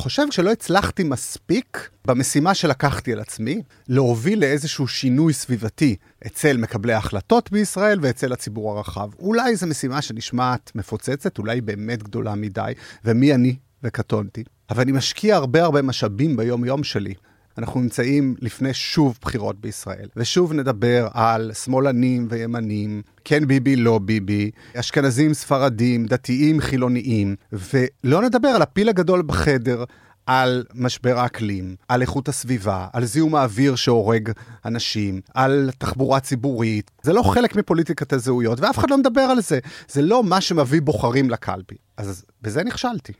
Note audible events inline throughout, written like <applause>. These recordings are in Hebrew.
חושב שלא הצלחתי מספיק במשימה שלקחתי על עצמי, להוביל לאיזשהו שינוי סביבתי אצל מקבלי ההחלטות בישראל ואצל הציבור הרחב. אולי זו משימה שנשמעת מפוצצת, אולי באמת גדולה מדי, ומי אני וקטונתי. אבל אני משקיע הרבה הרבה משאבים ביום-יום שלי. אנחנו נמצאים לפני שוב בחירות בישראל, ושוב נדבר על שמאלנים וימנים, כן ביבי, לא ביבי, אשכנזים, ספרדים, דתיים, חילוניים, ולא נדבר על הפיל הגדול בחדר, על משבר האקלים, על איכות הסביבה, על זיהום האוויר שהורג אנשים, על תחבורה ציבורית. זה לא חלק מפוליטיקת הזהויות, ואף אחד לא מדבר על זה. זה לא מה שמביא בוחרים לקלפי. אז בזה נכשלתי.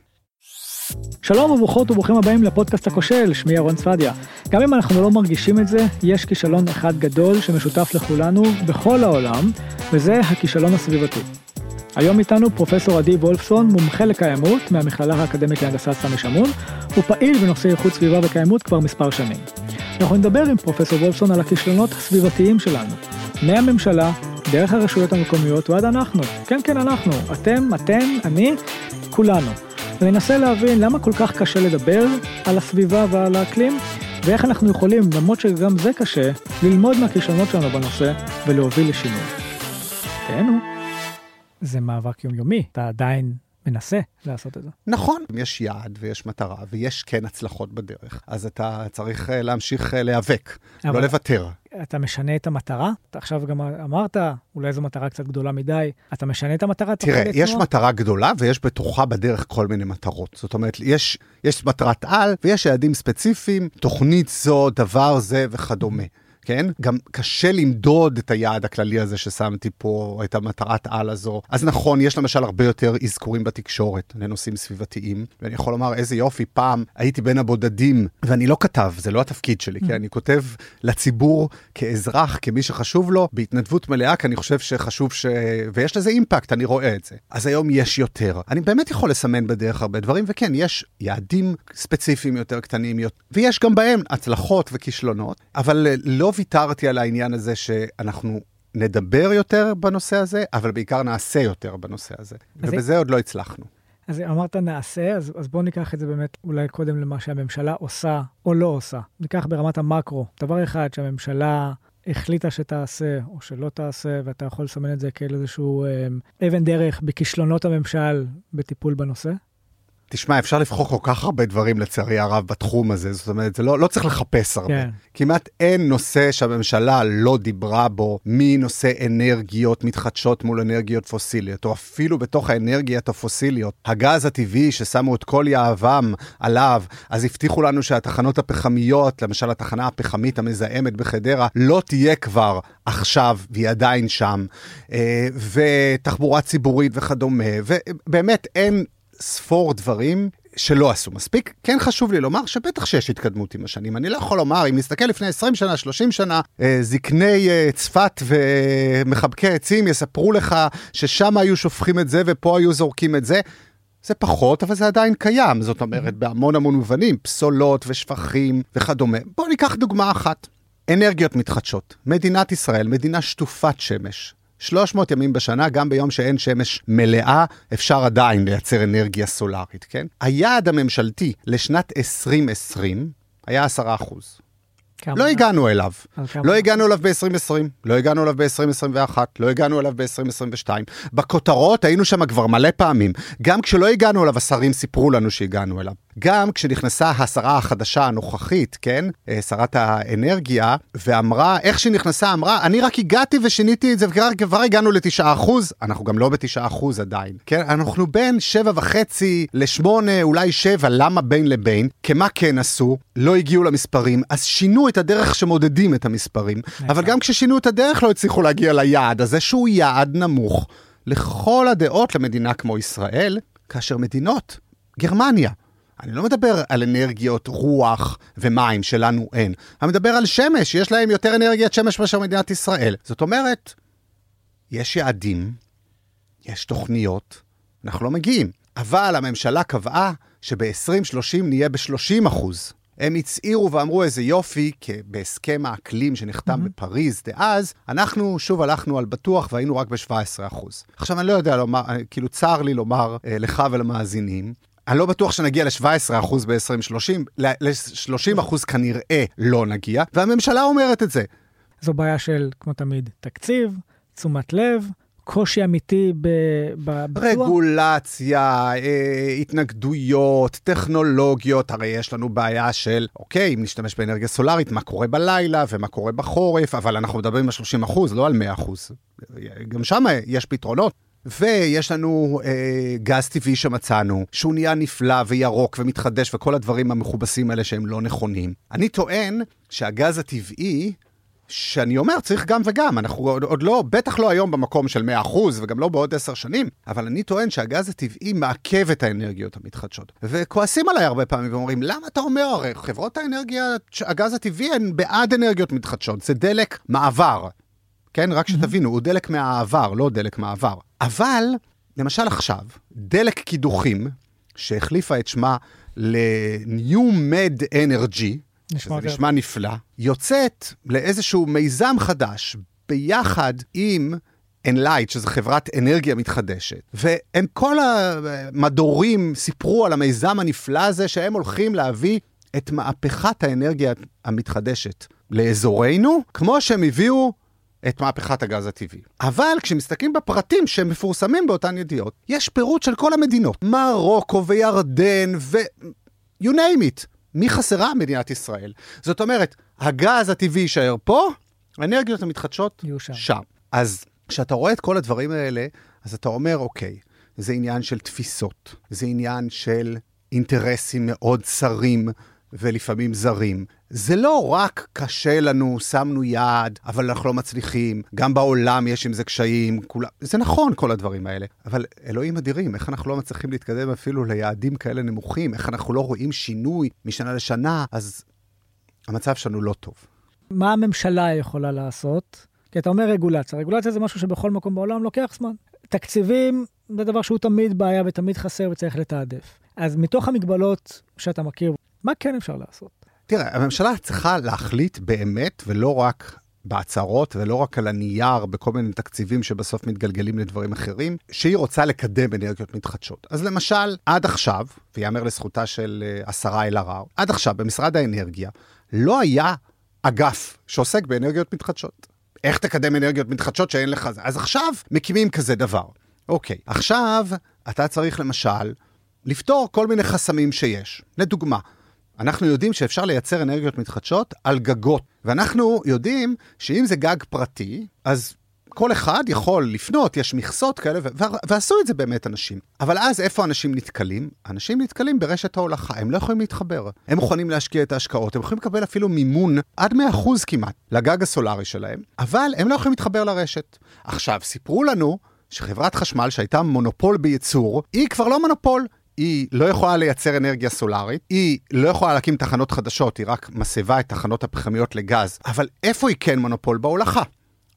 שלום וברוכות וברוכים הבאים לפודקאסט הכושל, שמי ירון צפדיה. גם אם אנחנו לא מרגישים את זה, יש כישלון אחד גדול שמשותף לכולנו בכל העולם, וזה הכישלון הסביבתי. היום איתנו פרופסור עדי וולפסון, מומחה לקיימות מהמכללה האקדמית להנדסת סמי שמון, הוא פעיל בנושא איכות סביבה וקיימות כבר מספר שנים. אנחנו נדבר עם פרופסור וולפסון על הכישלונות הסביבתיים שלנו, מהממשלה, דרך הרשויות המקומיות ועד אנחנו. כן, כן, אנחנו. אתם, אתן, אני, כולנו. וננסה להבין למה כל כך קשה לדבר על הסביבה ועל האקלים, ואיך אנחנו יכולים, למרות שגם זה קשה, ללמוד מהכישלונות שלנו בנושא ולהוביל לשינוי. תהנו. זה מאבק יומיומי, אתה עדיין מנסה לעשות את זה. נכון, יש יעד ויש מטרה ויש כן הצלחות בדרך, אז אתה צריך אה, להמשיך אה, להיאבק, לא לוותר. אתה משנה את המטרה? אתה עכשיו גם אמרת, אולי זו מטרה קצת גדולה מדי, אתה משנה את המטרה? תראה, יש תנועה? מטרה גדולה ויש בתוכה בדרך כל מיני מטרות. זאת אומרת, יש, יש מטרת על ויש יעדים ספציפיים, תוכנית זו, דבר זה וכדומה. כן? גם קשה למדוד את היעד הכללי הזה ששמתי פה, את המטרת על הזו. אז נכון, יש למשל הרבה יותר אזכורים בתקשורת לנושאים סביבתיים, ואני יכול לומר, איזה יופי, פעם הייתי בין הבודדים, ואני לא כתב, זה לא התפקיד שלי, כי אני כותב לציבור כאזרח, כמי שחשוב לו, בהתנדבות מלאה, כי אני חושב שחשוב ש... ויש לזה אימפקט, אני רואה את זה. אז היום יש יותר. אני באמת יכול לסמן בדרך הרבה דברים, וכן, יש יעדים ספציפיים יותר קטנים, ויש גם בהם הצלחות וכישלונות, אבל לא ויתרתי על העניין הזה שאנחנו נדבר יותר בנושא הזה, אבל בעיקר נעשה יותר בנושא הזה. ובזה זה... עוד לא הצלחנו. אז אמרת נעשה, אז, אז בואו ניקח את זה באמת אולי קודם למה שהממשלה עושה או לא עושה. ניקח ברמת המקרו, דבר אחד שהממשלה החליטה שתעשה או שלא תעשה, ואתה יכול לסמן את זה כאל איזשהו אה, אבן דרך בכישלונות הממשל בטיפול בנושא. תשמע, אפשר לבחור כל כך הרבה דברים לצערי הרב בתחום הזה, זאת אומרת, זה לא, לא צריך לחפש הרבה. כן. כמעט אין נושא שהממשלה לא דיברה בו מנושא אנרגיות מתחדשות מול אנרגיות פוסיליות, או אפילו בתוך האנרגיות הפוסיליות. הגז הטבעי ששמו את כל יהבם עליו, אז הבטיחו לנו שהתחנות הפחמיות, למשל התחנה הפחמית המזהמת בחדרה, לא תהיה כבר עכשיו, והיא עדיין שם, אה, ותחבורה ציבורית וכדומה, ובאמת אין... ספור דברים שלא עשו מספיק. כן חשוב לי לומר שבטח שיש התקדמות עם השנים. אני לא יכול לומר, אם נסתכל לפני 20 שנה, 30 שנה, אה, זקני אה, צפת ומחבקי עצים יספרו לך ששם היו שופכים את זה ופה היו זורקים את זה. זה פחות, אבל זה עדיין קיים, זאת אומרת, בהמון המון מובנים, פסולות ושפכים וכדומה. בואו ניקח דוגמה אחת. אנרגיות מתחדשות. מדינת ישראל, מדינה שטופת שמש. 300 ימים בשנה, גם ביום שאין שמש מלאה, אפשר עדיין לייצר אנרגיה סולארית, כן? היעד הממשלתי לשנת 2020 היה 10 אחוז. כמה? לא הגענו אליו. לא הגענו אליו ב-2020, לא הגענו אליו ב-2021, לא הגענו אליו ב-2022. בכותרות היינו שם כבר מלא פעמים. גם כשלא הגענו אליו, השרים סיפרו לנו שהגענו אליו. גם כשנכנסה השרה החדשה הנוכחית, כן? אה, שרת האנרגיה, ואמרה, איך שהיא נכנסה, אמרה, אני רק הגעתי ושיניתי את זה, וכבר כבר הגענו לתשעה אחוז, אנחנו גם לא בתשעה אחוז עדיין, כן? אנחנו בין שבע וחצי לשמונה, אולי שבע, למה בין לבין? כי מה כן עשו? לא הגיעו למספרים, אז שינו את הדרך שמודדים את המספרים, אבל גם כששינו את הדרך לא הצליחו להגיע ליעד הזה, שהוא יעד נמוך לכל הדעות למדינה כמו ישראל, כאשר מדינות, גרמניה, אני לא מדבר על אנרגיות רוח ומים שלנו אין. אני מדבר על שמש, יש להם יותר אנרגיית שמש מאשר מדינת ישראל. זאת אומרת, יש יעדים, יש תוכניות, אנחנו לא מגיעים. אבל הממשלה קבעה שב-2030 נהיה ב-30 אחוז. הם הצהירו ואמרו איזה יופי, כי בהסכם האקלים שנחתם mm-hmm. בפריז דאז, אנחנו שוב הלכנו על בטוח והיינו רק ב-17%. עכשיו, אני לא יודע לומר, כאילו צר לי לומר אה, לך ולמאזינים, אני לא בטוח שנגיע ל-17% ב-2030, ל-30% כנראה לא נגיע, והממשלה אומרת את זה. זו בעיה של, כמו תמיד, תקציב, תשומת לב, קושי אמיתי בביצוע? רגולציה, אה, התנגדויות, טכנולוגיות, הרי יש לנו בעיה של, אוקיי, אם נשתמש באנרגיה סולארית, מה קורה בלילה ומה קורה בחורף, אבל אנחנו מדברים על 30 אחוז, לא על 100 אחוז. גם שם יש פתרונות. ויש לנו אה, גז טבעי שמצאנו, שהוא נהיה נפלא וירוק ומתחדש וכל הדברים המכובסים האלה שהם לא נכונים. אני טוען שהגז הטבעי שאני אומר, צריך גם וגם. אנחנו עוד, עוד לא, בטח לא היום במקום של 100% וגם לא בעוד 10 שנים, אבל אני טוען שהגז הטבעי מעכב את האנרגיות המתחדשות. וכועסים עליי הרבה פעמים ואומרים, למה אתה אומר, הרי חברות האנרגיה, הגז הטבעי הן בעד אנרגיות מתחדשות, זה דלק מעבר. כן, רק שתבינו, הוא דלק מהעבר, לא דלק מעבר. אבל, למשל עכשיו, דלק קידוחים, שהחליפה את שמה ל-New Med Energy, שזה נשמע נפלא, יוצאת לאיזשהו מיזם חדש ביחד עם Enlight, שזו חברת אנרגיה מתחדשת, והם כל המדורים סיפרו על המיזם הנפלא הזה שהם הולכים להביא את מהפכת האנרגיה המתחדשת לאזורנו, כמו שהם הביאו את מהפכת הגז הטבעי. אבל כשמסתכלים בפרטים שמפורסמים באותן ידיעות, יש פירוט של כל המדינות. מרוקו וירדן ו... you name it. מי חסרה? מדינת ישראל. זאת אומרת, הגז הטבעי יישאר פה, האנרגיות המתחדשות שם. שם. אז כשאתה רואה את כל הדברים האלה, אז אתה אומר, אוקיי, זה עניין של תפיסות, זה עניין של אינטרסים מאוד צרים ולפעמים זרים. זה לא רק קשה לנו, שמנו יד, אבל אנחנו לא מצליחים, גם בעולם יש עם זה קשיים, כולה... זה נכון כל הדברים האלה, אבל אלוהים אדירים, איך אנחנו לא מצליחים להתקדם אפילו ליעדים כאלה נמוכים, איך אנחנו לא רואים שינוי משנה לשנה, אז המצב שלנו לא טוב. מה הממשלה יכולה לעשות? כי אתה אומר רגולציה, רגולציה זה משהו שבכל מקום בעולם לוקח זמן. תקציבים זה דבר שהוא תמיד בעיה ותמיד חסר וצריך לתעדף. אז מתוך המגבלות שאתה מכיר, מה כן אפשר לעשות? תראה, הממשלה צריכה להחליט באמת, ולא רק בהצהרות ולא רק על הנייר, בכל מיני תקציבים שבסוף מתגלגלים לדברים אחרים, שהיא רוצה לקדם אנרגיות מתחדשות. אז למשל, עד עכשיו, ויאמר לזכותה של uh, השרה אלהרר, עד עכשיו במשרד האנרגיה לא היה אגף שעוסק באנרגיות מתחדשות. איך תקדם אנרגיות מתחדשות שאין לך זה? אז עכשיו מקימים כזה דבר. אוקיי, עכשיו אתה צריך למשל לפתור כל מיני חסמים שיש. לדוגמה, אנחנו יודעים שאפשר לייצר אנרגיות מתחדשות על גגות. ואנחנו יודעים שאם זה גג פרטי, אז כל אחד יכול לפנות, יש מכסות כאלה, ועשו את זה באמת אנשים. אבל אז איפה אנשים נתקלים? אנשים נתקלים ברשת ההולכה, הם לא יכולים להתחבר. הם מוכנים להשקיע את ההשקעות, הם יכולים לקבל אפילו מימון עד 100% כמעט לגג הסולארי שלהם, אבל הם לא יכולים להתחבר לרשת. עכשיו, סיפרו לנו שחברת חשמל שהייתה מונופול בייצור, היא כבר לא מונופול, היא לא יכולה לייצר אנרגיה סולארית, היא לא יכולה להקים תחנות חדשות, היא רק מסבה את תחנות הפחמיות לגז, אבל איפה היא כן מונופול? בהולכה.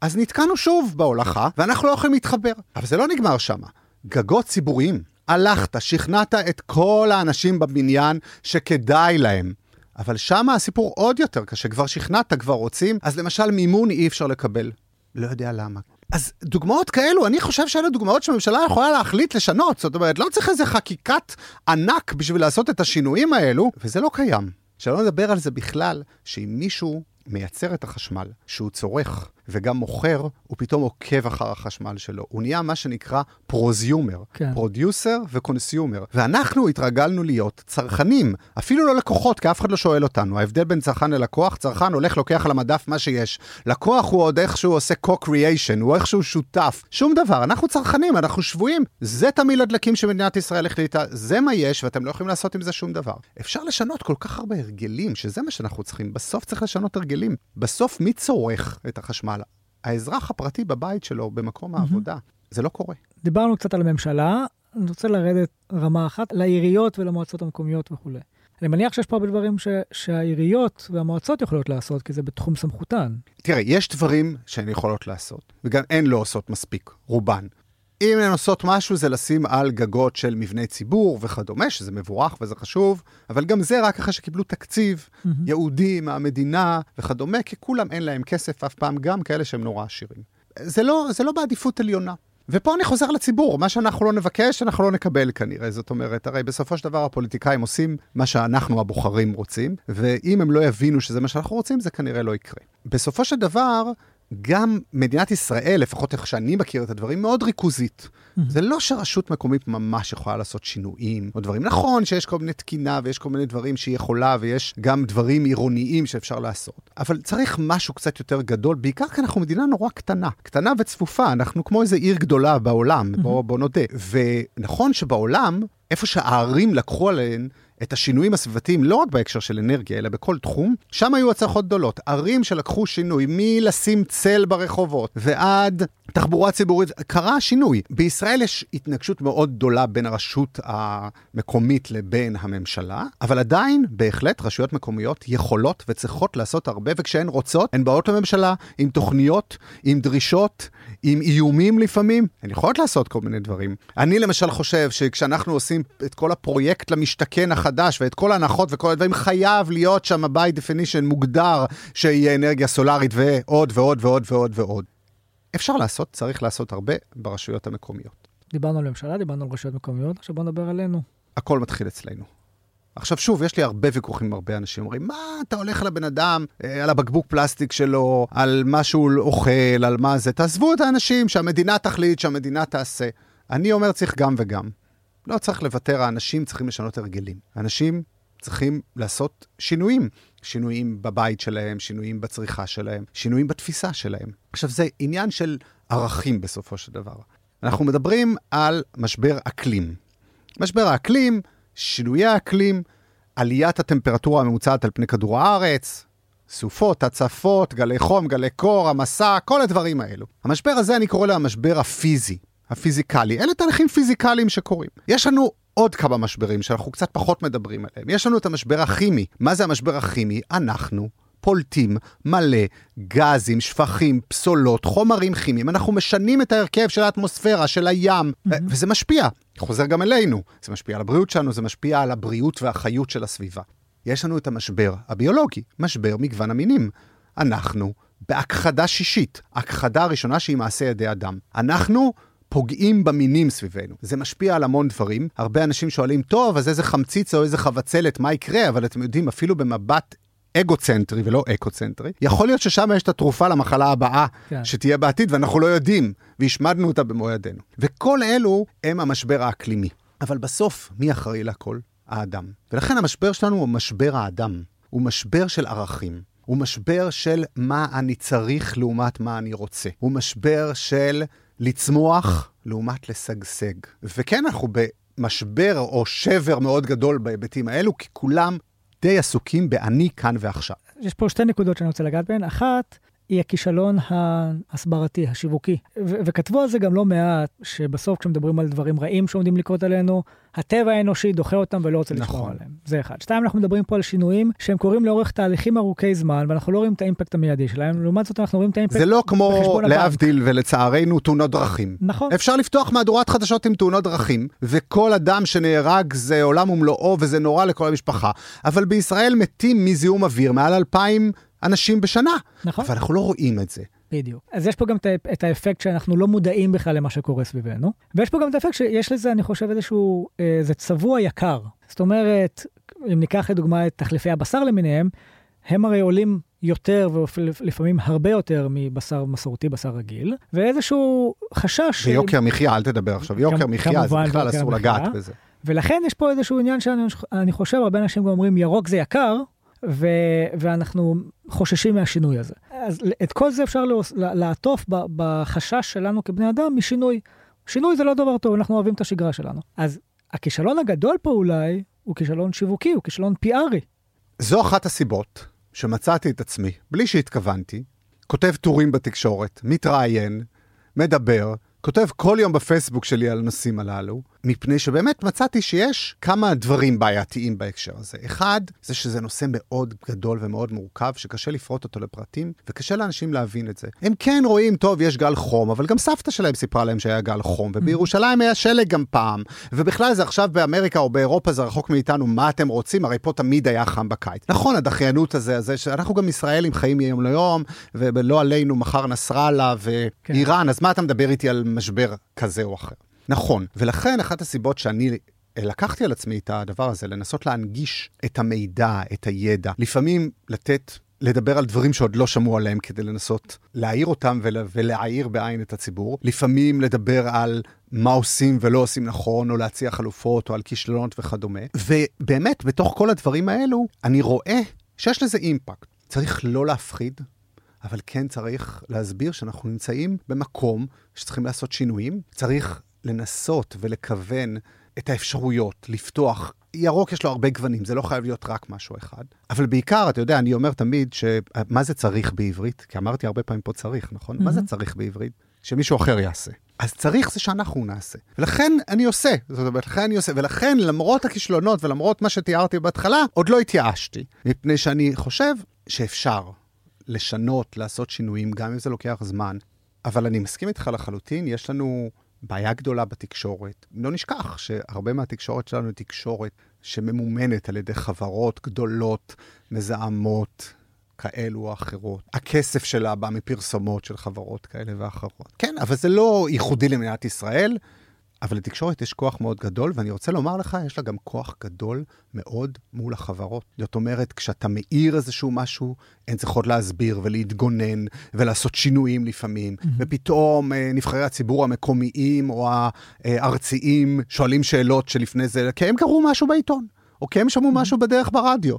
אז נתקענו שוב בהולכה, ואנחנו לא יכולים להתחבר. אבל זה לא נגמר שם. גגות ציבוריים. הלכת, שכנעת את כל האנשים בבניין שכדאי להם. אבל שם הסיפור עוד יותר קשה, כבר שכנעת, כבר רוצים, אז למשל מימון אי אפשר לקבל. לא יודע למה. אז דוגמאות כאלו, אני חושב שאלה דוגמאות שהממשלה יכולה להחליט לשנות. זאת אומרת, לא צריך איזה חקיקת ענק בשביל לעשות את השינויים האלו, וזה לא קיים. שלא נדבר על זה בכלל, שאם מישהו מייצר את החשמל שהוא צורך וגם מוכר, הוא פתאום עוקב אחר החשמל שלו. הוא נהיה מה שנקרא prosumer, כן. Producer ו consumer. ואנחנו התרגלנו להיות צרכנים, אפילו לא לקוחות, כי אף אחד לא שואל אותנו. ההבדל בין צרכן ללקוח, צרכן הולך, לוקח על המדף מה שיש. לקוח הוא עוד איכשהו עושה co-creation, הוא איכשהו שותף. שום דבר, אנחנו צרכנים, אנחנו שבויים. זה תמיד הדלקים שמדינת ישראל החליטה, זה מה יש, ואתם לא יכולים לעשות עם זה שום דבר. אפשר לשנות כל כך הרבה הרגלים, שזה מה שאנחנו צריכים. בסוף צריך לשנות הרגלים. בסוף מי צורך את החשמל? האזרח הפרטי בבית שלו, במקום העבודה, זה לא קורה. דיברנו קצת על הממשלה, אני רוצה לרדת רמה אחת לעיריות ולמועצות המקומיות וכולי. אני מניח שיש פה הרבה דברים ש, שהעיריות והמועצות יכולות לעשות, כי זה בתחום סמכותן. תראה, יש דברים שהן יכולות לעשות, וגם הן לא עושות מספיק, רובן. אם הן עושות משהו זה לשים על גגות של מבני ציבור וכדומה, שזה מבורך וזה חשוב, אבל גם זה רק אחרי שקיבלו תקציב mm-hmm. יהודי מהמדינה וכדומה, כי כולם אין להם כסף אף פעם, גם כאלה שהם נורא עשירים. זה לא, זה לא בעדיפות עליונה. ופה אני חוזר לציבור, מה שאנחנו לא נבקש, אנחנו לא נקבל כנראה. זאת אומרת, הרי בסופו של דבר הפוליטיקאים עושים מה שאנחנו הבוחרים רוצים, ואם הם לא יבינו שזה מה שאנחנו רוצים, זה כנראה לא יקרה. בסופו של דבר, גם מדינת ישראל, לפחות איך שאני מכיר את הדברים, מאוד ריכוזית. Mm-hmm. זה לא שרשות מקומית ממש יכולה לעשות שינויים או דברים. נכון שיש כל מיני תקינה ויש כל מיני דברים שהיא יכולה ויש גם דברים עירוניים שאפשר לעשות, אבל צריך משהו קצת יותר גדול, בעיקר כי אנחנו מדינה נורא קטנה, קטנה וצפופה, אנחנו כמו איזה עיר גדולה בעולם, mm-hmm. בוא, בוא נודה. ונכון שבעולם, איפה שהערים לקחו עליהן את השינויים הסביבתיים, לא רק בהקשר של אנרגיה, אלא בכל תחום, שם היו הצלחות גדולות. ערים שלקחו שינוי, מלשים צל ברחובות ועד תחבורה ציבורית, קרה שינוי. בישראל יש התנגשות מאוד גדולה בין הרשות המקומית לבין הממשלה, אבל עדיין, בהחלט, רשויות מקומיות יכולות וצריכות לעשות הרבה, וכשהן רוצות, הן באות לממשלה עם תוכניות, עם דרישות, עם איומים לפעמים, הן יכולות לעשות כל מיני דברים. אני למשל חושב שכשאנחנו עושים את כל הפרויקט למשתכן החדש ואת כל ההנחות וכל הדברים, חייב להיות שם by definition מוגדר שיהיה אנרגיה סולארית ועוד ועוד ועוד ועוד ועוד. אפשר לעשות, צריך לעשות הרבה ברשויות המקומיות. דיברנו על ממשלה, דיברנו על רשויות מקומיות, עכשיו בוא נדבר עלינו. הכל מתחיל אצלנו. עכשיו שוב, יש לי הרבה ויכוחים עם הרבה אנשים, אומרים, מה אתה הולך לבן אדם, אה, על הבקבוק פלסטיק שלו, על מה שהוא אוכל, על מה זה, תעזבו את האנשים, שהמדינה תחליט, שהמדינה תעשה. אני אומר, צריך גם וגם. לא צריך לוותר, האנשים צריכים לשנות הרגלים. אנשים צריכים לעשות שינויים. שינויים בבית שלהם, שינויים בצריכה שלהם, שינויים בתפיסה שלהם. עכשיו, זה עניין של ערכים בסופו של דבר. אנחנו מדברים על משבר אקלים. משבר האקלים, שינויי האקלים, עליית הטמפרטורה הממוצעת על פני כדור הארץ, סופות, הצפות, גלי חום, גלי קור, המסע, כל הדברים האלו. המשבר הזה, אני קורא לו המשבר הפיזי, הפיזיקלי. אלה תהליכים פיזיקליים שקורים. יש לנו עוד כמה משברים שאנחנו קצת פחות מדברים עליהם. יש לנו את המשבר הכימי. מה זה המשבר הכימי? אנחנו פולטים מלא גזים, שפכים, פסולות, חומרים כימיים. אנחנו משנים את ההרכב של האטמוספירה, של הים, mm-hmm. וזה משפיע. חוזר גם אלינו. זה משפיע על הבריאות שלנו, זה משפיע על הבריאות והחיות של הסביבה. יש לנו את המשבר הביולוגי, משבר מגוון המינים. אנחנו בהכחדה שישית, הכחדה הראשונה שהיא מעשה ידי אדם. אנחנו פוגעים במינים סביבנו. זה משפיע על המון דברים. הרבה אנשים שואלים, טוב, אז איזה חמציץ או איזה חבצלת, מה יקרה? אבל אתם יודעים, אפילו במבט אגוצנטרי ולא אקוצנטרי, יכול להיות ששם יש את התרופה למחלה הבאה כן. שתהיה בעתיד ואנחנו לא יודעים, והשמדנו אותה במו ידינו. וכל אלו הם המשבר האקלימי. אבל בסוף, מי אחראי לכל? האדם. ולכן המשבר שלנו הוא משבר האדם. הוא משבר של ערכים. הוא משבר של מה אני צריך לעומת מה אני רוצה. הוא משבר של לצמוח לעומת לשגשג. וכן, אנחנו במשבר או שבר מאוד גדול בהיבטים האלו, כי כולם די עסוקים באני כאן ועכשיו. יש פה שתי נקודות שאני רוצה לגעת בהן. אחת, היא הכישלון ההסברתי, השיווקי. ו- וכתבו על זה גם לא מעט, שבסוף כשמדברים על דברים רעים שעומדים לקרות עלינו, הטבע האנושי דוחה אותם ולא רוצה נכון. לשמור עליהם. זה אחד. שתיים, אנחנו מדברים פה על שינויים שהם קורים לאורך תהליכים ארוכי זמן, ואנחנו לא רואים את האימפקט המיידי שלהם, לעומת זאת אנחנו רואים את האימפקט זה לא כמו להבדיל ולצערנו תאונות דרכים. נכון. אפשר לפתוח מהדורת חדשות עם תאונות דרכים, וכל אדם שנהרג זה עולם ומלואו וזה נורא לכל המשפחה, אבל בישראל מתים מזיהום אוויר מעל 2,000 אנשים בשנה. נכון. אבל אנחנו לא רואים את זה. בדיוק. אז יש פה גם את האפקט שאנחנו לא מודעים בכלל למה שקורה סביבנו, ויש פה גם את האפקט שיש לזה, אני חושב, איזשהו, אה, זה צבוע יקר. זאת אומרת, אם ניקח לדוגמה את תחליפי הבשר למיניהם, הם הרי עולים יותר ולפעמים הרבה יותר מבשר מסורתי, בשר רגיל, ואיזשהו חשש... ויוקר מחיה, אל תדבר עכשיו, יוקר מחיה, זה בכלל אסור לגעת בזה. ולכן יש פה איזשהו עניין שאני חושב, הרבה אנשים גם אומרים, ירוק זה יקר, ו- ואנחנו חוששים מהשינוי הזה. אז את כל זה אפשר לעטוף בחשש שלנו כבני אדם משינוי. שינוי זה לא דבר טוב, אנחנו אוהבים את השגרה שלנו. אז הכישלון הגדול פה אולי הוא כישלון שיווקי, הוא כישלון פיארי. זו אחת הסיבות שמצאתי את עצמי, בלי שהתכוונתי, כותב טורים בתקשורת, מתראיין, מדבר, כותב כל יום בפייסבוק שלי על הנושאים הללו, מפני שבאמת מצאתי שיש כמה דברים בעייתיים בהקשר הזה. אחד, זה שזה נושא מאוד גדול ומאוד מורכב, שקשה לפרוט אותו לפרטים, וקשה לאנשים להבין את זה. הם כן רואים, טוב, יש גל חום, אבל גם סבתא שלהם סיפרה להם שהיה גל חום, ובירושלים היה שלג גם פעם, ובכלל זה עכשיו באמריקה או באירופה זה רחוק מאיתנו, מה אתם רוצים? הרי פה תמיד היה חם בקיץ. נכון, הדחיינות הזה, הזה שאנחנו גם ישראלים חיים מיום ליום, ולא עלינו מחר נסראללה ואיראן, כן. אז מה אתה מדבר איתי על משבר כזה או אחר? נכון, ולכן אחת הסיבות שאני לקחתי על עצמי את הדבר הזה, לנסות להנגיש את המידע, את הידע, לפעמים לתת לדבר על דברים שעוד לא שמעו עליהם כדי לנסות להעיר אותם ול, ולהעיר בעין את הציבור. לפעמים לדבר על מה עושים ולא עושים נכון, או להציע חלופות, או על כישלונות וכדומה. ובאמת, בתוך כל הדברים האלו, אני רואה שיש לזה אימפקט. צריך לא להפחיד, אבל כן צריך להסביר שאנחנו נמצאים במקום שצריכים לעשות שינויים. צריך לנסות ולכוון את האפשרויות, לפתוח. ירוק יש לו הרבה גוונים, זה לא חייב להיות רק משהו אחד. אבל בעיקר, אתה יודע, אני אומר תמיד, ש... מה זה צריך בעברית? כי אמרתי הרבה פעמים פה צריך, נכון? Mm-hmm. מה זה צריך בעברית? שמישהו אחר יעשה. אז צריך זה שאנחנו נעשה. ולכן אני עושה, זאת אומרת, לכן אני עושה, ולכן למרות הכישלונות ולמרות מה שתיארתי בהתחלה, עוד לא התייאשתי. מפני שאני חושב שאפשר לשנות, לעשות שינויים, גם אם זה לוקח זמן. אבל אני מסכים איתך לחלוטין, יש לנו בעיה גדולה בתקשורת. לא נשכח שהרבה מהתקשורת שלנו היא תקשורת שממומנת על ידי חברות גדולות, מזהמות, כאלו או אחרות. הכסף שלה בא מפרסומות של חברות כאלה ואחרות. כן, אבל זה לא ייחודי למדינת ישראל. אבל לתקשורת יש כוח מאוד גדול, ואני רוצה לומר לך, יש לה גם כוח גדול מאוד מול החברות. זאת אומרת, כשאתה מאיר איזשהו משהו, הן צריכות להסביר ולהתגונן ולעשות שינויים לפעמים, mm-hmm. ופתאום אה, נבחרי הציבור המקומיים או הארציים שואלים שאלות שלפני זה, כי הם קראו משהו בעיתון, או כי הם שמעו mm-hmm. משהו בדרך ברדיו.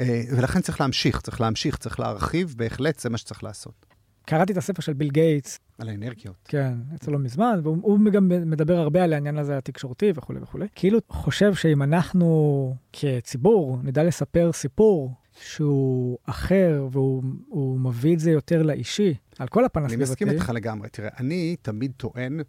אה, ולכן צריך להמשיך, צריך להמשיך, צריך להרחיב, בהחלט זה מה שצריך לעשות. קראתי את הספר של ביל גייטס. על האנרגיות. כן, אצלו מזמן, והוא גם מדבר הרבה על העניין הזה התקשורתי וכולי וכולי. כאילו חושב שאם אנחנו כציבור נדע לספר סיפור שהוא אחר והוא מביא את זה יותר לאישי, על כל הפן הסביבתי. אני מסכים איתך לגמרי. תראה, אני תמיד טוען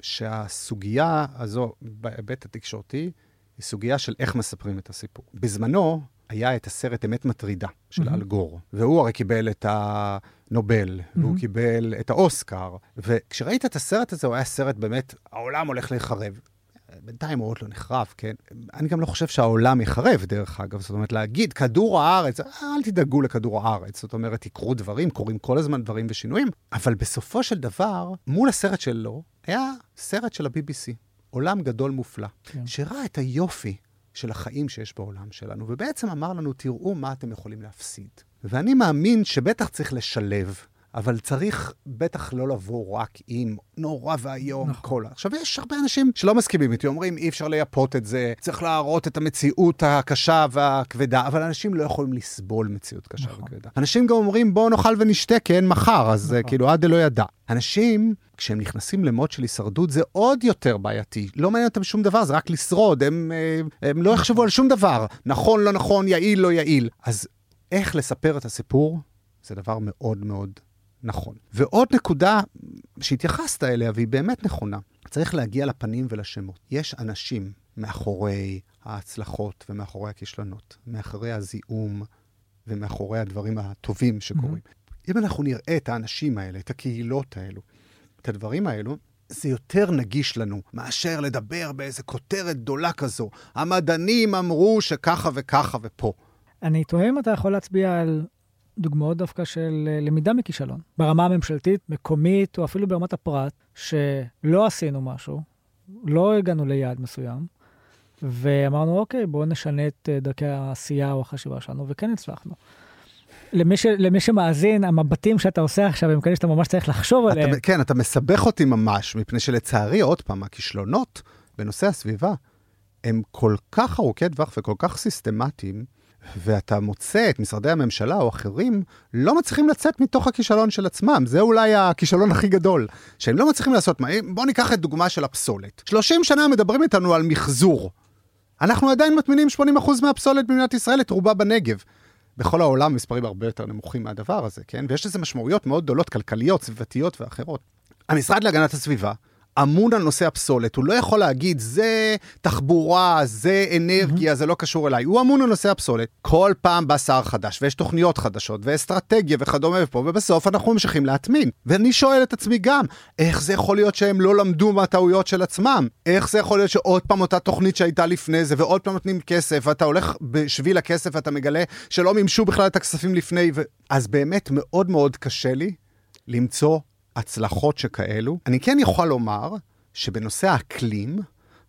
שהסוגיה הזו בהיבט התקשורתי היא סוגיה של איך מספרים את הסיפור. בזמנו היה את הסרט אמת מטרידה של mm-hmm. אלגור, והוא הרי קיבל את ה... נובל, mm-hmm. והוא קיבל את האוסקר, וכשראית את הסרט הזה, הוא היה סרט באמת, העולם הולך להיחרב. בינתיים הוא עוד לא נחרב, כן? אני גם לא חושב שהעולם יחרב, דרך אגב. זאת אומרת, להגיד, כדור הארץ, אל תדאגו לכדור הארץ. זאת אומרת, יקרו דברים, קורים כל הזמן דברים ושינויים, אבל בסופו של דבר, מול הסרט שלו, היה סרט של ה-BBC, עולם גדול מופלא, כן. שראה את היופי של החיים שיש בעולם שלנו, ובעצם אמר לנו, תראו מה אתם יכולים להפסיד. ואני מאמין שבטח צריך לשלב, אבל צריך בטח לא לבוא רק עם נורא ואיום נכון. כל... עכשיו, יש הרבה אנשים שלא מסכימים איתי, אומרים, אי אפשר לייפות את זה, צריך להראות את המציאות הקשה והכבדה, אבל אנשים לא יכולים לסבול מציאות קשה נכון. וכבדה. אנשים גם אומרים, בואו נאכל ונשתה, כי אין מחר, אז נכון. כאילו, עד לא ידע. אנשים, כשהם נכנסים למוד של הישרדות, זה עוד יותר בעייתי. לא מעניין אותם שום דבר, זה רק לשרוד, הם, אה, הם לא יחשבו על שום דבר. נכון, לא נכון, יעיל, לא יעיל. אז איך לספר את הסיפור, זה דבר מאוד מאוד נכון. ועוד נקודה שהתייחסת אליה, והיא באמת נכונה, צריך להגיע לפנים ולשמות. יש אנשים מאחורי ההצלחות ומאחורי הכישלונות, מאחורי הזיהום ומאחורי הדברים הטובים שקורים. Mm-hmm. אם אנחנו נראה את האנשים האלה, את הקהילות האלו, את הדברים האלו, זה יותר נגיש לנו מאשר לדבר באיזה כותרת גדולה כזו. המדענים אמרו שככה וככה ופה. אני תוהה אם אתה יכול להצביע על דוגמאות דווקא של אה, למידה מכישלון. ברמה הממשלתית, מקומית, או אפילו ברמת הפרט, שלא עשינו משהו, לא הגענו ליעד מסוים, ואמרנו, אוקיי, בואו נשנה את אה, דרכי העשייה או החשיבה שלנו, וכן הצלחנו. למי, ש, למי שמאזין, המבטים שאתה עושה עכשיו הם כאלה שאתה ממש צריך לחשוב אתה, עליהם. כן, אתה מסבך אותי ממש, מפני שלצערי, עוד פעם, הכישלונות בנושא הסביבה הם כל כך ארוכי טווח וכל כך סיסטמטיים, ואתה מוצא את משרדי הממשלה או אחרים לא מצליחים לצאת מתוך הכישלון של עצמם. זה אולי הכישלון הכי גדול, שהם לא מצליחים לעשות מה. בואו ניקח את דוגמה של הפסולת. 30 שנה מדברים איתנו על מחזור. אנחנו עדיין מטמינים 80% מהפסולת במדינת ישראל, את רובה בנגב. בכל העולם מספרים הרבה יותר נמוכים מהדבר הזה, כן? ויש לזה משמעויות מאוד גדולות, כלכליות, סביבתיות ואחרות. המשרד להגנת הסביבה אמון על נושא הפסולת, הוא לא יכול להגיד, זה תחבורה, זה אנרגיה, mm-hmm. זה לא קשור אליי. הוא אמון על נושא הפסולת. כל פעם בא שר חדש, ויש תוכניות חדשות, ואסטרטגיה וכדומה ופה, ובסוף אנחנו ממשיכים להטמין. ואני שואל את עצמי גם, איך זה יכול להיות שהם לא למדו מהטעויות של עצמם? איך זה יכול להיות שעוד פעם אותה תוכנית שהייתה לפני זה, ועוד פעם נותנים כסף, ואתה הולך בשביל הכסף ואתה מגלה שלא מימשו בכלל את הכספים לפני, ו... אז באמת מאוד מאוד קשה לי למצוא הצלחות שכאלו. אני כן יכול לומר שבנושא האקלים,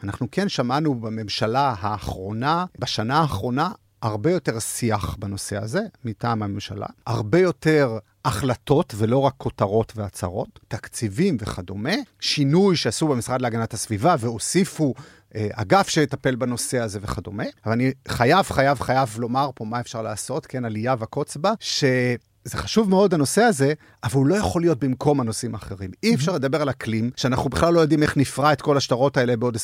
אנחנו כן שמענו בממשלה האחרונה, בשנה האחרונה, הרבה יותר שיח בנושא הזה מטעם הממשלה, הרבה יותר החלטות ולא רק כותרות והצהרות, תקציבים וכדומה, שינוי שעשו במשרד להגנת הסביבה והוסיפו אה, אגף שיטפל בנושא הזה וכדומה. אבל אני חייב, חייב, חייב לומר פה מה אפשר לעשות, כן, עלייה וקוץ בה, ש... זה חשוב מאוד הנושא הזה, אבל הוא לא יכול להיות במקום הנושאים האחרים. אי אפשר לדבר על אקלים, שאנחנו בכלל לא יודעים איך נפרע את כל השטרות האלה בעוד 20-30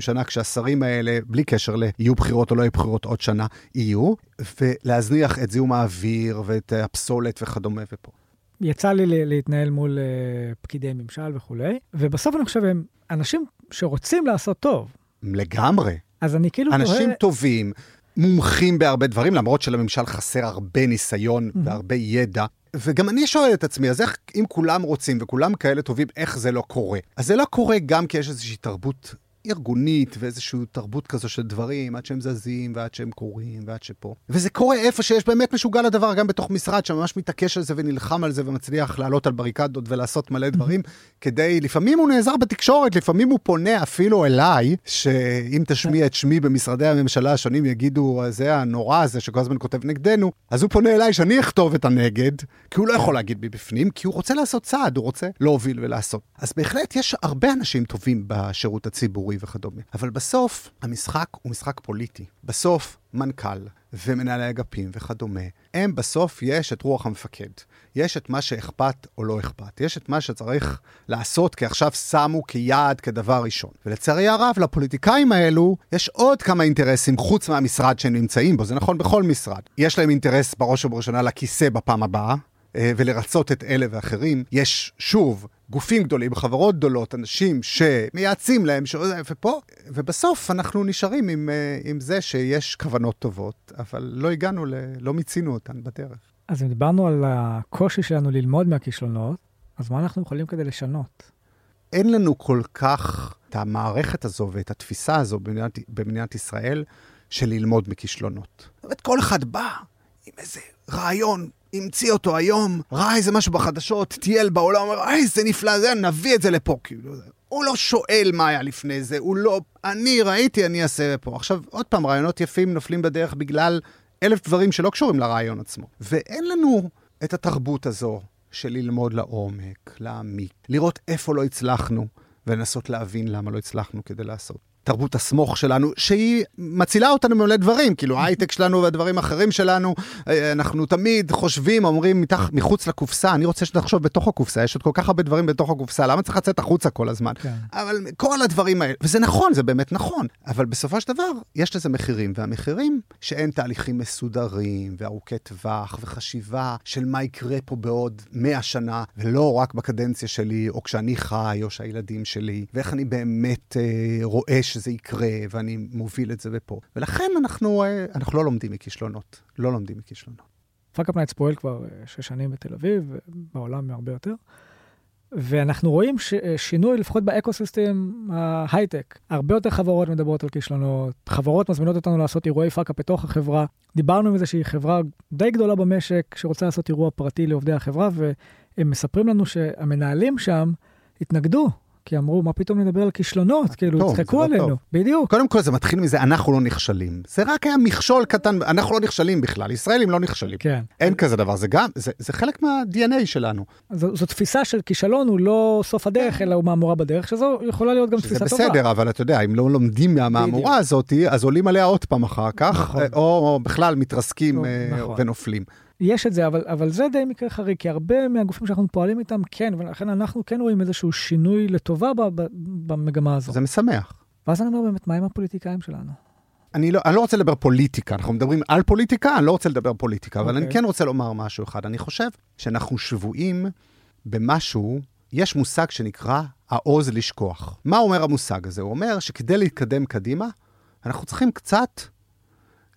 שנה, כשהשרים האלה, בלי קשר ליהיו בחירות או לא יהיו בחירות עוד שנה, יהיו, ולהזניח את זיהום האוויר ואת הפסולת וכדומה ופה. יצא לי להתנהל מול uh, פקידי ממשל וכולי, ובסוף אני חושב הם אנשים שרוצים לעשות טוב. לגמרי. אז אני כאילו אנשים תוהה... טובים, מומחים בהרבה דברים, למרות שלממשל חסר הרבה ניסיון mm-hmm. והרבה ידע. וגם אני שואל את עצמי, אז איך, אם כולם רוצים וכולם כאלה טובים, איך זה לא קורה? אז זה לא קורה גם כי יש איזושהי תרבות ארגונית ואיזושהי תרבות כזו של דברים, עד שהם זזים ועד שהם קורים ועד שפה. וזה קורה איפה שיש באמת משוגע לדבר, גם בתוך משרד שממש מתעקש על זה ונלחם על זה ומצליח לעלות על בריקדות ולעשות מלא דברים, כדי, לפעמים הוא נעזר בתקשורת, לפעמים הוא פונה אפילו אליי, שאם תשמיע את שמי במשרדי הממשלה השונים יגידו, זה הנורא הזה שכל הזמן כותב נגדנו, אז הוא פונה אליי שאני אכתוב את הנגד, כי הוא לא יכול להגיד מבפנים, כי הוא רוצה לעשות צעד, הוא רוצה להוביל ולעשות. אז בהחלט יש הרבה אנשים טובים בשירות הציבורי. ציבורי וכדומה. אבל בסוף, המשחק הוא משחק פוליטי. בסוף, מנכ"ל ומנהלי אגפים וכדומה, הם בסוף יש את רוח המפקד. יש את מה שאכפת או לא אכפת. יש את מה שצריך לעשות, כי עכשיו שמו כיעד, כדבר ראשון. ולצערי הרב, לפוליטיקאים האלו, יש עוד כמה אינטרסים חוץ מהמשרד שהם נמצאים בו. זה נכון בכל משרד. יש להם אינטרס בראש ובראשונה לכיסא בפעם הבאה. אה, ולרצות את אלה ואחרים. יש, שוב, גופים גדולים, חברות גדולות, אנשים שמייעצים להם, ש... ופה, ובסוף אנחנו נשארים עם, אה, עם זה שיש כוונות טובות, אבל לא הגענו, ל... לא מיצינו אותן בדרך. אז אם דיברנו על הקושי שלנו ללמוד מהכישלונות, אז מה אנחנו יכולים כדי לשנות? אין לנו כל כך את המערכת הזו ואת התפיסה הזו במדינת, במדינת ישראל של ללמוד מכישלונות. זאת אומרת, כל אחד בא עם איזה רעיון המציא אותו היום, ראה איזה משהו בחדשות, טייל בעולם, אומר, איי, זה נפלא, זה, נביא את זה לפה, כאילו. הוא לא שואל מה היה לפני זה, הוא לא, אני ראיתי, אני אעשה פה. עכשיו, עוד פעם, רעיונות יפים נופלים בדרך בגלל אלף דברים שלא קשורים לרעיון עצמו. ואין לנו את התרבות הזו של ללמוד לעומק, להעמיק, לראות איפה לא הצלחנו, ולנסות להבין למה לא הצלחנו כדי לעשות. תרבות הסמוך שלנו, שהיא מצילה אותנו ממלא דברים, כאילו <laughs> ההייטק שלנו והדברים האחרים שלנו, אה, אנחנו תמיד חושבים, אומרים מתח, מחוץ לקופסה, אני רוצה שתחשוב בתוך הקופסה, יש עוד כל כך הרבה דברים בתוך הקופסה, למה צריך לצאת החוצה כל הזמן? כן. אבל כל הדברים האלה, וזה נכון, זה באמת נכון, אבל בסופו של דבר, יש לזה מחירים, והמחירים שאין תהליכים מסודרים וארוכי טווח וחשיבה של מה יקרה פה בעוד 100 שנה, ולא רק בקדנציה שלי, או כשאני חי, או שהילדים שלי, ואיך אני באמת אה, רואה שזה יקרה, ואני מוביל את זה ופה. ולכן אנחנו, אה, אנחנו לא לומדים מכישלונות. לא לומדים מכישלונות. Fuckup Nights פועל כבר אה, שש שנים בתל אביב, בעולם הרבה יותר. ואנחנו רואים ש- אה, שינוי לפחות ב ecosystem ההייטק. הרבה יותר חברות מדברות על כישלונות, חברות מזמינות אותנו לעשות אירועי fuckup בתוך החברה. דיברנו עם איזושהי חברה די גדולה במשק שרוצה לעשות אירוע פרטי לעובדי החברה, והם מספרים לנו שהמנהלים שם התנגדו כי אמרו, מה פתאום נדבר על כישלונות? כאילו, צחקו לא עלינו. טוב. בדיוק. קודם כל, זה מתחיל מזה, אנחנו לא נכשלים. זה רק היה מכשול קטן, אנחנו לא נכשלים בכלל, ישראלים לא נכשלים. כן. אין כזה דבר, זה גם, זה, זה חלק מה-DNA שלנו. זו, זו תפיסה של כישלון הוא לא סוף הדרך, אלא הוא מהמורה בדרך, שזו יכולה להיות גם תפיסה בסדר, טובה. זה בסדר, אבל אתה יודע, אם לא לומדים מהמהמורה הזאת, אז עולים עליה עוד פעם אחר כך, נכון. או, או בכלל מתרסקים אה, נכון. ונופלים. יש את זה, אבל, אבל זה די מקרה חריג, כי הרבה מהגופים שאנחנו פועלים איתם, כן, ולכן אנחנו כן רואים איזשהו שינוי לטובה ב, ב, במגמה הזו. זה משמח. ואז אני אומר באמת, מה עם הפוליטיקאים שלנו? אני לא, אני לא רוצה לדבר פוליטיקה, אנחנו מדברים על פוליטיקה, אני לא רוצה לדבר פוליטיקה, okay. אבל אני אוקיי. כן רוצה לומר משהו אחד. אני חושב שאנחנו שבויים במשהו יש מושג שנקרא העוז לשכוח. מה אומר המושג הזה? הוא אומר שכדי להתקדם קדימה, אנחנו צריכים קצת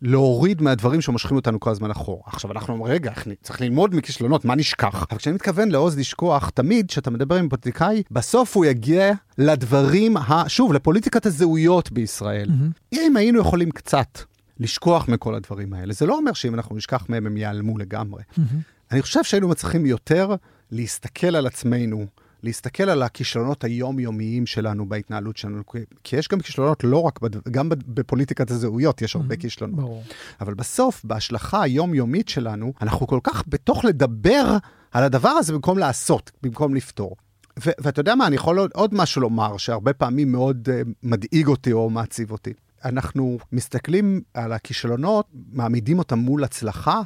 להוריד מהדברים שמושכים אותנו כל הזמן אחורה. עכשיו, אנחנו אומרים, רגע, צריך ללמוד מכישלונות, מה נשכח? אבל כשאני מתכוון לעוז לשכוח, תמיד כשאתה מדבר עם פוליטיקאי, בסוף הוא יגיע לדברים, ה... שוב, לפוליטיקת הזהויות בישראל. Mm-hmm. אם היינו יכולים קצת לשכוח מכל הדברים האלה, זה לא אומר שאם אנחנו נשכח מהם, הם ייעלמו לגמרי. Mm-hmm. אני חושב שהיינו מצליחים יותר להסתכל על עצמנו, להסתכל על הכישלונות היומיומיים שלנו בהתנהלות שלנו, כי יש גם כישלונות לא רק, בד... גם בפוליטיקת הזהויות יש הרבה. כישלונות. ברור. אבל בסוף, בהשלכה היומיומית שלנו, אנחנו כל כך בתוך לדבר על הדבר הזה במקום לעשות, במקום לפתור. ו- ואתה יודע מה, אני יכול עוד, עוד משהו לומר, שהרבה פעמים מאוד uh, מדאיג אותי או מעציב אותי. אנחנו מסתכלים על הכישלונות, מעמידים אותם מול הצלחה,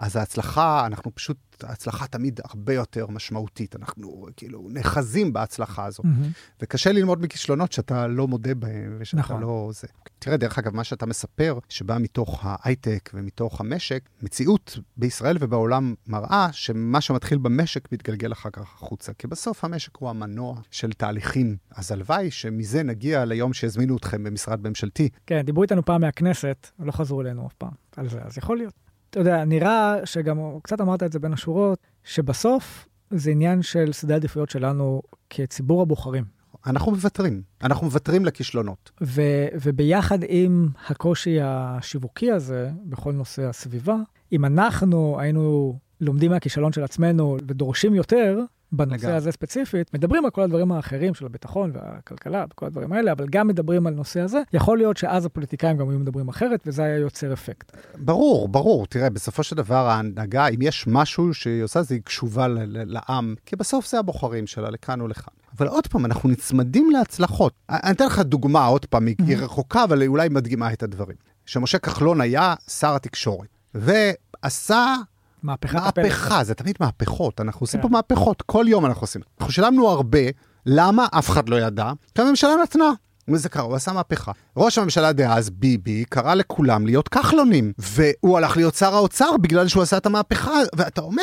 אז ההצלחה, אנחנו פשוט, ההצלחה תמיד הרבה יותר משמעותית. אנחנו כאילו נחזים בהצלחה הזאת. Mm-hmm. וקשה ללמוד מכישלונות שאתה לא מודה בהם, ושאתה נכון. לא... זה. תראה, דרך אגב, מה שאתה מספר, שבא מתוך ההייטק ומתוך המשק, מציאות בישראל ובעולם מראה שמה שמתחיל במשק מתגלגל אחר כך החוצה. כי בסוף המשק הוא המנוע של תהליכים. אז הלוואי שמזה נגיע ליום שיזמינו אתכם במשרד ממשלתי. כן, דיברו איתנו פעם מהכנסת, לא חזרו אלינו אף פעם על זה, אז יכול להיות. אתה יודע, נראה שגם, קצת אמרת את זה בין השורות, שבסוף זה עניין של סדרי עדיפויות שלנו כציבור הבוחרים. אנחנו מוותרים, אנחנו מוותרים לכישלונות. ו- וביחד עם הקושי השיווקי הזה, בכל נושא הסביבה, אם אנחנו היינו לומדים מהכישלון של עצמנו ודורשים יותר, בנושא לגב. הזה ספציפית, מדברים על כל הדברים האחרים של הביטחון והכלכלה וכל הדברים האלה, אבל גם מדברים על נושא הזה. יכול להיות שאז הפוליטיקאים גם היו מדברים אחרת, וזה היה יוצר אפקט. ברור, ברור. תראה, בסופו של דבר ההנהגה, אם יש משהו שהיא עושה, זה היא קשובה לעם, כי בסוף זה הבוחרים שלה, לכאן ולכאן. אבל עוד פעם, אנחנו נצמדים להצלחות. אני אתן לך דוגמה, עוד פעם, היא mm-hmm. רחוקה, אבל אולי מדגימה את הדברים. שמשה כחלון היה שר התקשורת, ועשה מהפכת הפלא. מהפכה, זה תמיד מהפכות, אנחנו עושים כן. פה מהפכות, כל יום אנחנו עושים. אנחנו שילמנו הרבה, למה? אף אחד לא ידע, כי הממשלה נתנה. וזה קרה, הוא עשה מהפכה. ראש הממשלה דאז, ביבי, קרא לכולם להיות כחלונים, והוא הלך להיות שר האוצר בגלל שהוא עשה את המהפכה, ואתה אומר,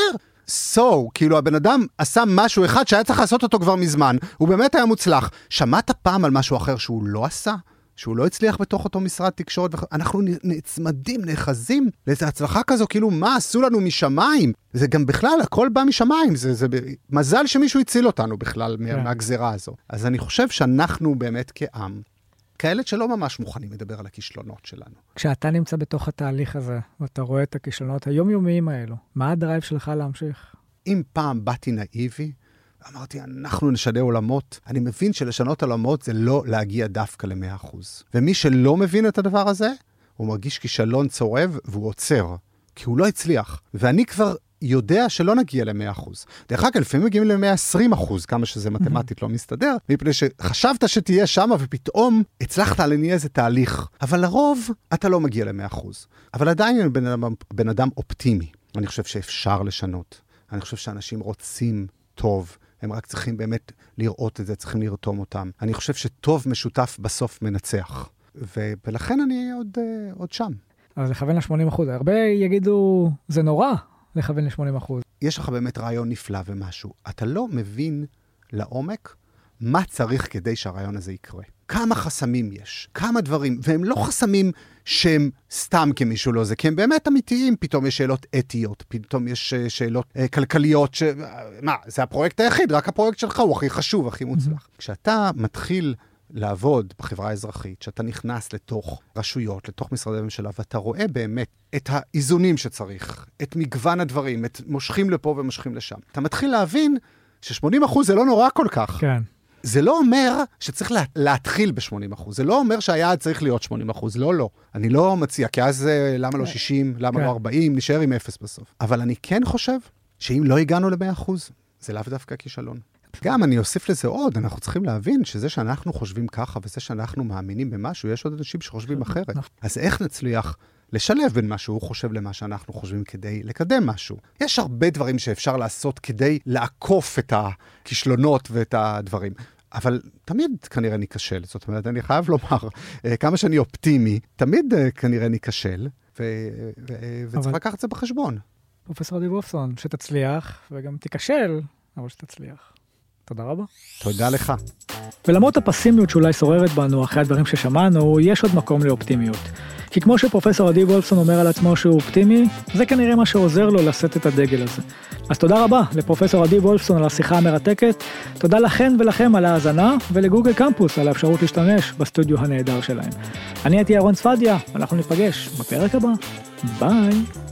so, כאילו הבן אדם עשה משהו אחד שהיה צריך לעשות אותו כבר מזמן, הוא באמת היה מוצלח. שמעת פעם על משהו אחר שהוא לא עשה? שהוא לא הצליח בתוך אותו משרד תקשורת, אנחנו נצמדים, נאחזים לאיזו הצלחה כזו, כאילו, מה עשו לנו משמיים? זה גם בכלל, הכל בא משמיים, זה, זה מזל שמישהו הציל אותנו בכלל yeah. כן. מהגזירה הזו. אז אני חושב שאנחנו באמת כעם, כאלה שלא ממש מוכנים לדבר על הכישלונות שלנו. כשאתה נמצא בתוך התהליך הזה, ואתה רואה את הכישלונות היומיומיים האלו, מה הדרייב שלך להמשיך? אם פעם באתי נאיבי, אמרתי, אנחנו נשנה עולמות. אני מבין שלשנות עולמות זה לא להגיע דווקא ל-100%. ומי שלא מבין את הדבר הזה, הוא מרגיש כישלון צורב והוא עוצר, כי הוא לא הצליח. ואני כבר יודע שלא נגיע ל-100%. דרך אגב, לפעמים מגיעים ל-120%, כמה שזה מתמטית לא מסתדר, מפני שחשבת שתהיה שם ופתאום הצלחת להניע איזה תהליך. אבל לרוב אתה לא מגיע ל-100%. אבל עדיין אני בן אדם, בן אדם אופטימי. אני חושב שאפשר לשנות. אני חושב שאנשים רוצים טוב. הם רק צריכים באמת לראות את זה, צריכים לרתום אותם. אני חושב שטוב משותף בסוף מנצח. ו- ולכן אני עוד, uh, עוד שם. אז לכוון ל-80 אחוז. הרבה יגידו, זה נורא לכוון ל-80 אחוז. יש לך באמת רעיון נפלא ומשהו. אתה לא מבין לעומק מה צריך כדי שהרעיון הזה יקרה. כמה חסמים יש, כמה דברים, והם לא חסמים שהם סתם כי מישהו לא זה, כי הם באמת אמיתיים. פתאום יש שאלות אתיות, פתאום יש אה, שאלות uh, כלכליות, ש... מה, זה הפרויקט היחיד, רק הפרויקט שלך הוא הכי חשוב, הכי מוצלח. Mm-hmm. כשאתה מתחיל לעבוד בחברה האזרחית, שאתה נכנס לתוך רשויות, לתוך משרדי ממשלה, ואתה רואה באמת את האיזונים שצריך, את מגוון הדברים, את מושכים לפה ומושכים לשם. אתה מתחיל להבין ש-80% זה לא נורא כל כך. כן. זה לא אומר שצריך לה, להתחיל ב-80%, זה לא אומר שהיעד צריך להיות 80%, לא, לא. אני לא מציע, כי אז אה, למה לא 60, כן. למה לא 40, כן. נשאר עם 0 בסוף. אבל אני כן חושב שאם לא הגענו ל-100%, זה לאו דווקא כישלון. גם, אני אוסיף לזה עוד, אנחנו צריכים להבין שזה שאנחנו חושבים ככה וזה שאנחנו מאמינים במשהו, יש עוד אנשים שחושבים אחרת. נכון. אז איך נצליח לשלב בין מה שהוא חושב למה שאנחנו חושבים כדי לקדם משהו? יש הרבה דברים שאפשר לעשות כדי לעקוף את הכישלונות ואת הדברים. אבל תמיד כנראה ניכשל. זאת אומרת, אני חייב לומר, אה, כמה שאני אופטימי, תמיד אה, כנראה ניכשל, ו- ו- וצריך לקחת את זה בחשבון. פרופסור דיבופסון, שתצליח, וגם תיכשל, אבל שתצליח. תודה רבה. תודה לך. ולמרות הפסימיות שאולי שוררת בנו אחרי הדברים ששמענו, יש עוד מקום לאופטימיות. כי כמו שפרופסור עדי וולפסון אומר על עצמו שהוא אופטימי, זה כנראה מה שעוזר לו לשאת את הדגל הזה. אז תודה רבה לפרופסור עדי וולפסון על השיחה המרתקת, תודה לכן ולכם על ההאזנה, ולגוגל קמפוס על האפשרות להשתמש בסטודיו הנהדר שלהם. אני הייתי אהרון צפדיה, אנחנו ניפגש בפרק הבא. ביי.